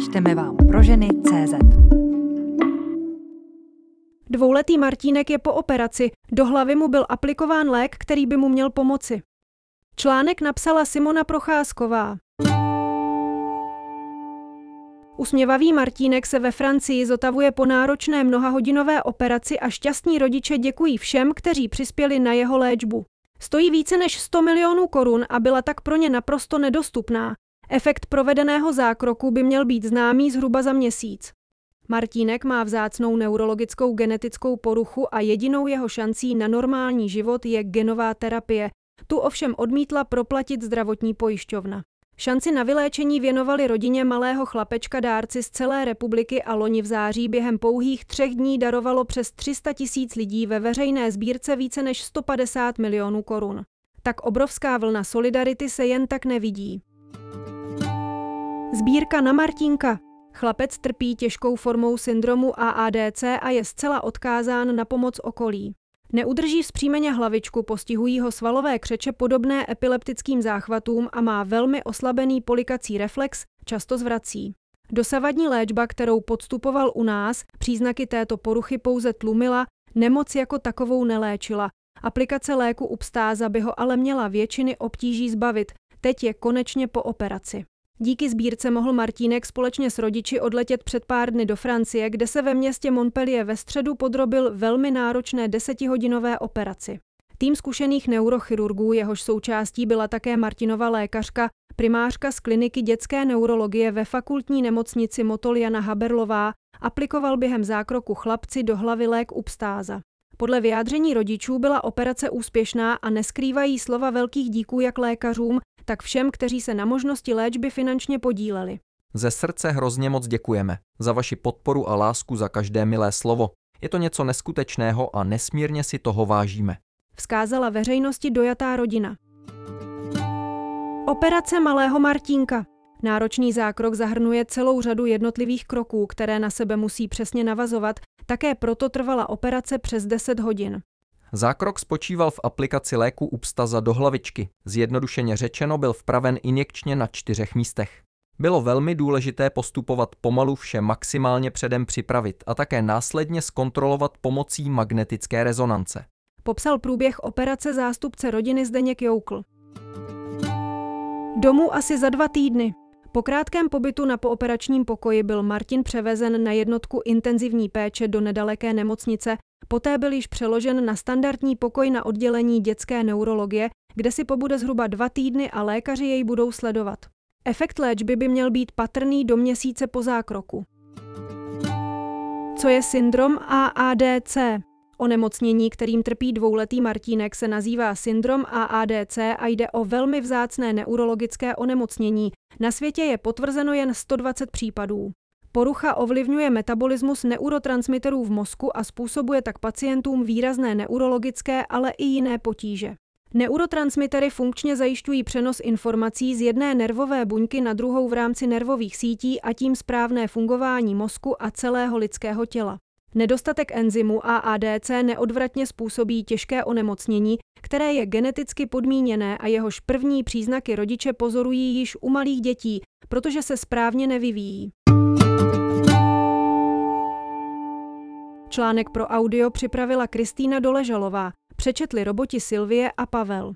Čteme vám pro ženy CZ. Dvouletý Martínek je po operaci, do hlavy mu byl aplikován lék, který by mu měl pomoci. Článek napsala Simona Procházková. Usměvavý Martínek se ve Francii zotavuje po náročné mnohahodinové operaci a šťastní rodiče děkují všem, kteří přispěli na jeho léčbu. Stojí více než 100 milionů korun a byla tak pro ně naprosto nedostupná. Efekt provedeného zákroku by měl být známý zhruba za měsíc. Martínek má vzácnou neurologickou genetickou poruchu a jedinou jeho šancí na normální život je genová terapie. Tu ovšem odmítla proplatit zdravotní pojišťovna. Šanci na vyléčení věnovali rodině malého chlapečka dárci z celé republiky a loni v září během pouhých třech dní darovalo přes 300 tisíc lidí ve veřejné sbírce více než 150 milionů korun. Tak obrovská vlna solidarity se jen tak nevidí. Sbírka na Martínka. Chlapec trpí těžkou formou syndromu AADC a je zcela odkázán na pomoc okolí. Neudrží vzpřímeně hlavičku, postihují ho svalové křeče podobné epileptickým záchvatům a má velmi oslabený polikací reflex, často zvrací. Dosavadní léčba, kterou podstupoval u nás, příznaky této poruchy pouze tlumila, nemoc jako takovou neléčila. Aplikace léku Upstáza by ho ale měla většiny obtíží zbavit, teď je konečně po operaci. Díky sbírce mohl Martínek společně s rodiči odletět před pár dny do Francie, kde se ve městě Montpellier ve středu podrobil velmi náročné desetihodinové operaci. Tým zkušených neurochirurgů, jehož součástí byla také Martinova lékařka, primářka z kliniky dětské neurologie ve fakultní nemocnici Motol Jana Haberlová, aplikoval během zákroku chlapci do hlavy lék Upstáza. Podle vyjádření rodičů byla operace úspěšná a neskrývají slova velkých díků jak lékařům, tak všem, kteří se na možnosti léčby finančně podíleli. Ze srdce hrozně moc děkujeme za vaši podporu a lásku za každé milé slovo. Je to něco neskutečného a nesmírně si toho vážíme. Vzkázala veřejnosti dojatá rodina. Operace malého Martínka. Náročný zákrok zahrnuje celou řadu jednotlivých kroků, které na sebe musí přesně navazovat, také proto trvala operace přes 10 hodin. Zákrok spočíval v aplikaci léku Upstaza do hlavičky. Zjednodušeně řečeno byl vpraven injekčně na čtyřech místech. Bylo velmi důležité postupovat pomalu vše maximálně předem připravit a také následně zkontrolovat pomocí magnetické rezonance. Popsal průběh operace zástupce rodiny Zdeněk Joukl. Domů asi za dva týdny. Po krátkém pobytu na pooperačním pokoji byl Martin převezen na jednotku intenzivní péče do nedaleké nemocnice, poté byl již přeložen na standardní pokoj na oddělení dětské neurologie, kde si pobude zhruba dva týdny a lékaři jej budou sledovat. Efekt léčby by měl být patrný do měsíce po zákroku. Co je syndrom AADC? Onemocnění, kterým trpí dvouletý Martínek, se nazývá syndrom AADC a jde o velmi vzácné neurologické onemocnění. Na světě je potvrzeno jen 120 případů. Porucha ovlivňuje metabolismus neurotransmiterů v mozku a způsobuje tak pacientům výrazné neurologické, ale i jiné potíže. Neurotransmitery funkčně zajišťují přenos informací z jedné nervové buňky na druhou v rámci nervových sítí a tím správné fungování mozku a celého lidského těla. Nedostatek enzymu AADC neodvratně způsobí těžké onemocnění, které je geneticky podmíněné a jehož první příznaky rodiče pozorují již u malých dětí, protože se správně nevyvíjí. Článek pro audio připravila Kristýna Doležalová, přečetli roboti Silvie a Pavel.